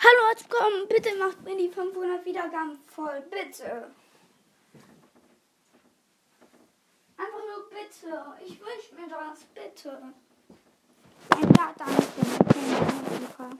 Hallo, herzlich willkommen. Bitte macht mir die 500 Wiedergaben voll. Bitte. Einfach nur bitte. Ich wünsche mir das. Bitte.